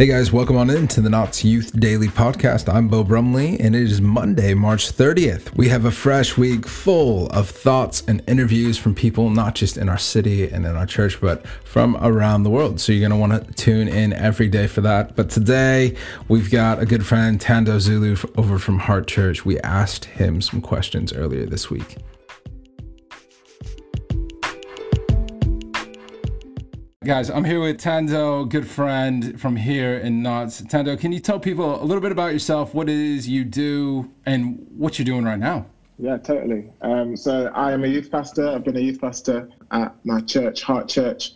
Hey guys, welcome on in to the Notts Youth Daily Podcast. I'm Bo Brumley, and it is Monday, March 30th. We have a fresh week full of thoughts and interviews from people not just in our city and in our church, but from around the world. So you're going to want to tune in every day for that. But today, we've got a good friend, Tando Zulu, over from Heart Church. We asked him some questions earlier this week. Guys, I'm here with Tando, good friend from here in Notts. Tando, can you tell people a little bit about yourself, what it is you do, and what you're doing right now? Yeah, totally. Um, so I am a youth pastor. I've been a youth pastor at my church, Heart Church,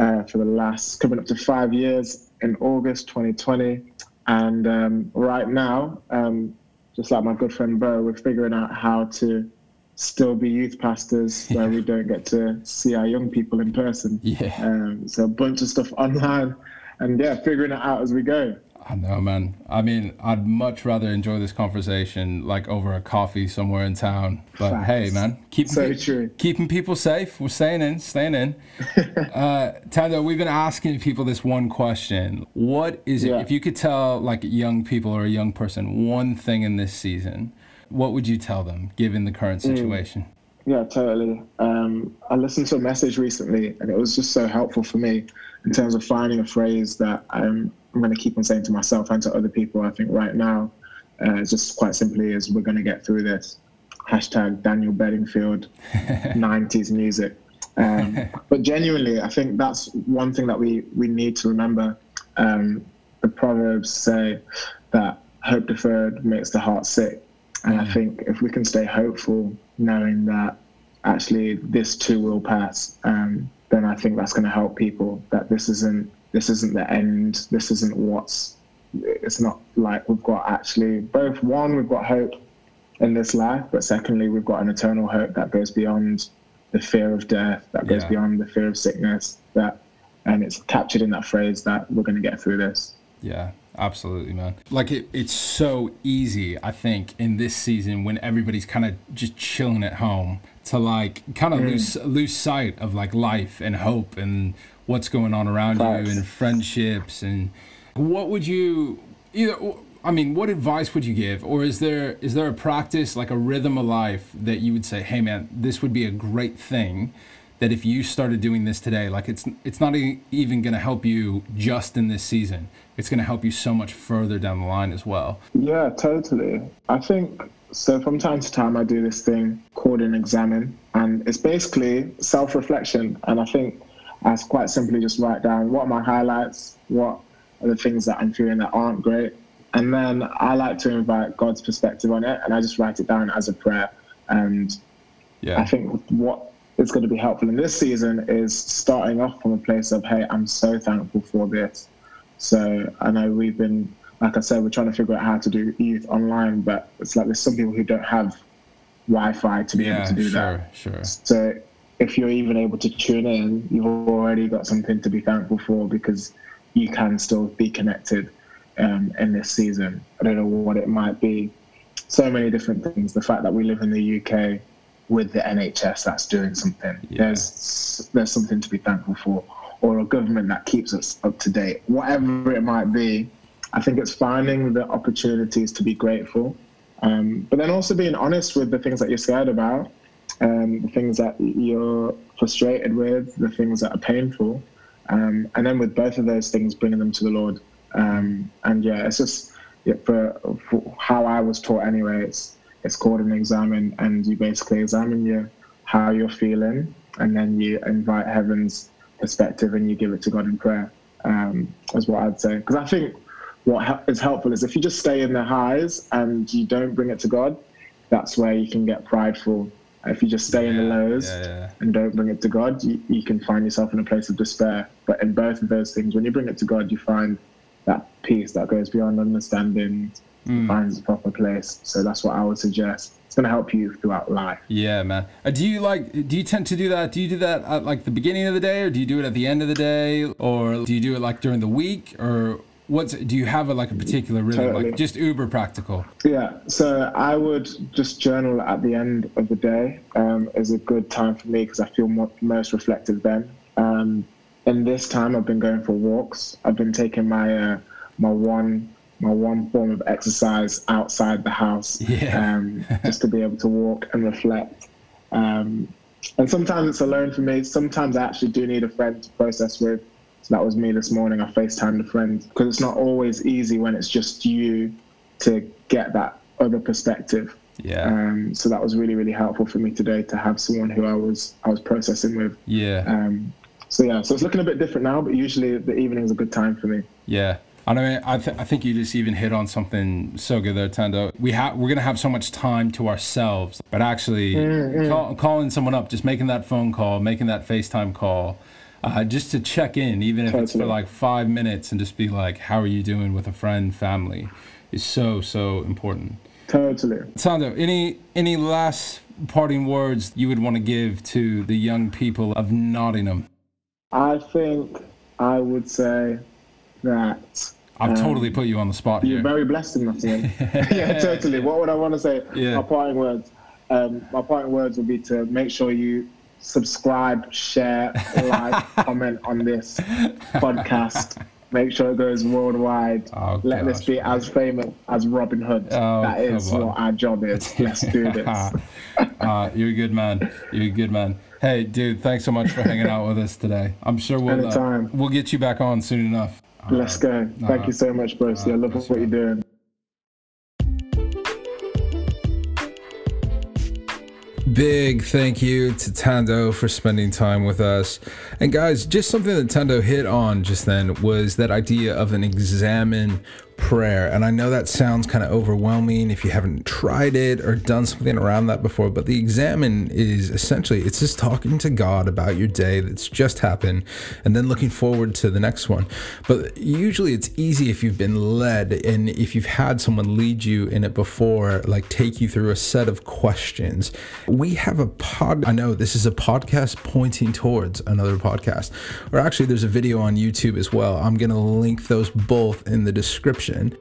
uh, for the last coming up to five years in August 2020. And um, right now, um, just like my good friend Beau, we're figuring out how to still be youth pastors where we don't get to see our young people in person. Yeah. Um, so a bunch of stuff online, and yeah, figuring it out as we go. I know, man. I mean, I'd much rather enjoy this conversation like over a coffee somewhere in town. But Facts. hey, man, keeping so true. keeping people safe. We're staying in, staying in. uh, Tando, we've been asking people this one question: What is it? Yeah. If you could tell like young people or a young person one thing in this season what would you tell them given the current mm. situation? Mm. Yeah, totally. Um, I listened to a message recently, and it was just so helpful for me in terms of finding a phrase that I'm, I'm going to keep on saying to myself and to other people. I think right now, uh, just quite simply, is we're going to get through this. Hashtag Daniel Bedingfield, 90s music. Um, but genuinely, I think that's one thing that we, we need to remember. Um, the Proverbs say that hope deferred makes the heart sick. And I think if we can stay hopeful, knowing that actually this too will pass, um, then I think that's going to help people. That this isn't this isn't the end. This isn't what's. It's not like we've got actually both. One, we've got hope in this life, but secondly, we've got an eternal hope that goes beyond the fear of death, that goes yeah. beyond the fear of sickness. That and it's captured in that phrase that we're going to get through this. Yeah, absolutely, man. Like it, it's so easy, I think, in this season when everybody's kind of just chilling at home to like kind of mm. lose lose sight of like life and hope and what's going on around you and friendships and what would you either I mean, what advice would you give, or is there is there a practice like a rhythm of life that you would say, "Hey, man, this would be a great thing that if you started doing this today, like it's it's not even going to help you just in this season. It's going to help you so much further down the line as well. Yeah, totally. I think so. From time to time, I do this thing called an examen, and it's basically self-reflection. And I think I quite simply just write down what are my highlights, what are the things that I'm feeling that aren't great, and then I like to invite God's perspective on it, and I just write it down as a prayer. And yeah. I think what is going to be helpful in this season is starting off from a place of, hey, I'm so thankful for this. So I know we've been, like I said, we're trying to figure out how to do youth online, but it's like there's some people who don't have Wi-Fi to be yeah, able to do sure, that. Sure. So if you're even able to tune in, you've already got something to be thankful for because you can still be connected um, in this season. I don't know what it might be. So many different things. The fact that we live in the UK with the NHS that's doing something. Yeah. There's there's something to be thankful for, or a government that keeps us up to date. Whatever it might be, I think it's finding the opportunities to be grateful, um, but then also being honest with the things that you're scared about, um, the things that you're frustrated with, the things that are painful, um, and then with both of those things, bringing them to the Lord. Um, and yeah, it's just yeah, for, for how I was taught anyway. It's it's called an examen, and you basically examine your how you're feeling, and then you invite heaven's perspective and you give it to God in prayer. Um, is what I'd say. Because I think what is helpful is if you just stay in the highs and you don't bring it to God, that's where you can get prideful. If you just stay yeah, in the lows yeah, yeah. and don't bring it to God, you, you can find yourself in a place of despair. But in both of those things, when you bring it to God, you find that peace that goes beyond understanding, mm. finds a proper place. So that's what I would suggest. It's going to help you throughout life. Yeah, man. Uh, do you like? Do you tend to do that? Do you do that at like the beginning of the day, or do you do it at the end of the day, or do you do it like during the week, or what's? Do you have a, like a particular rhythm, totally. like just uber practical? Yeah. So I would just journal at the end of the day. Um, is a good time for me because I feel more, most reflective then. Um, in this time, I've been going for walks. I've been taking my uh, my one my one form of exercise outside the house, yeah. um, just to be able to walk and reflect. Um, and sometimes it's alone for me. Sometimes I actually do need a friend to process with. So that was me this morning. I FaceTimed a friend because it's not always easy when it's just you to get that other perspective. Yeah. Um, so that was really, really helpful for me today to have someone who I was I was processing with. Yeah. Um, so yeah, so it's looking a bit different now, but usually the evening is a good time for me. Yeah. I mean, I, th- I think you just even hit on something so good there, Tando. We have we're gonna have so much time to ourselves, but actually Mm-hmm. call, calling someone up, just making that phone call, making that FaceTime call, uh, just to check in, even if it's for like five minutes, and just be like, "How are you doing with a friend, family?" is so so important. Totally. Tando, any any last parting words you would want to give to the young people of Nottingham? I think I would say that I've Um, totally put you on the spot you're here. very blessed in Nottingham. yeah, totally. What would I want to say? Yeah. My parting words. Um, my parting words would be to make sure you subscribe, share, like, comment on this podcast. Make sure it goes worldwide. Oh, Let this gosh. be as famous as Robin Hood. Oh, that is what our job is. Let's do this. uh, you're a good man. You're a good man. Hey, dude, thanks so much for hanging out with us today. I'm sure we'll uh, we'll get you back on soon enough. Let's go. Thank you so much, Brosi. I love bless what you. you're doing. Big thank you to Tando for spending time with us. And guys, just something that Tando hit on just then was that idea of an examen prayer. And I know that sounds kind of overwhelming if you haven't tried it or done something around that before, but the examen is essentially it's just talking to God about your day that's just happened and then looking forward to the next one. But usually it's easy if you've been led and if you've had someone lead you in it before, like take you through a set of questions. We have a pod, I know this is a podcast pointing towards another podcast, or actually there's a video on YouTube as well. I'm going to link those both in the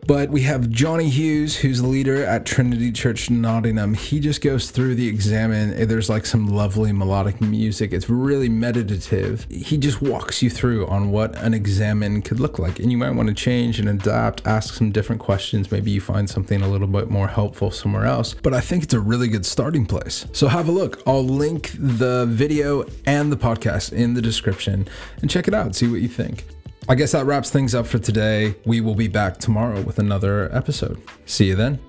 But we have Johnny Hughes, who's the leader at Trinity Church Nottingham. He just goes through the examen. There's like some lovely melodic music. It's really meditative. He just walks you through on what an examen could look like. And you might want to change and adapt, ask some different questions. Maybe you find something a little bit more helpful somewhere else. But I think it's a really good starting place. So have a look. I'll link the video and the podcast in the description and check it out. See what you think. I guess that wraps things up for today. We will be back tomorrow with another episode. See you then.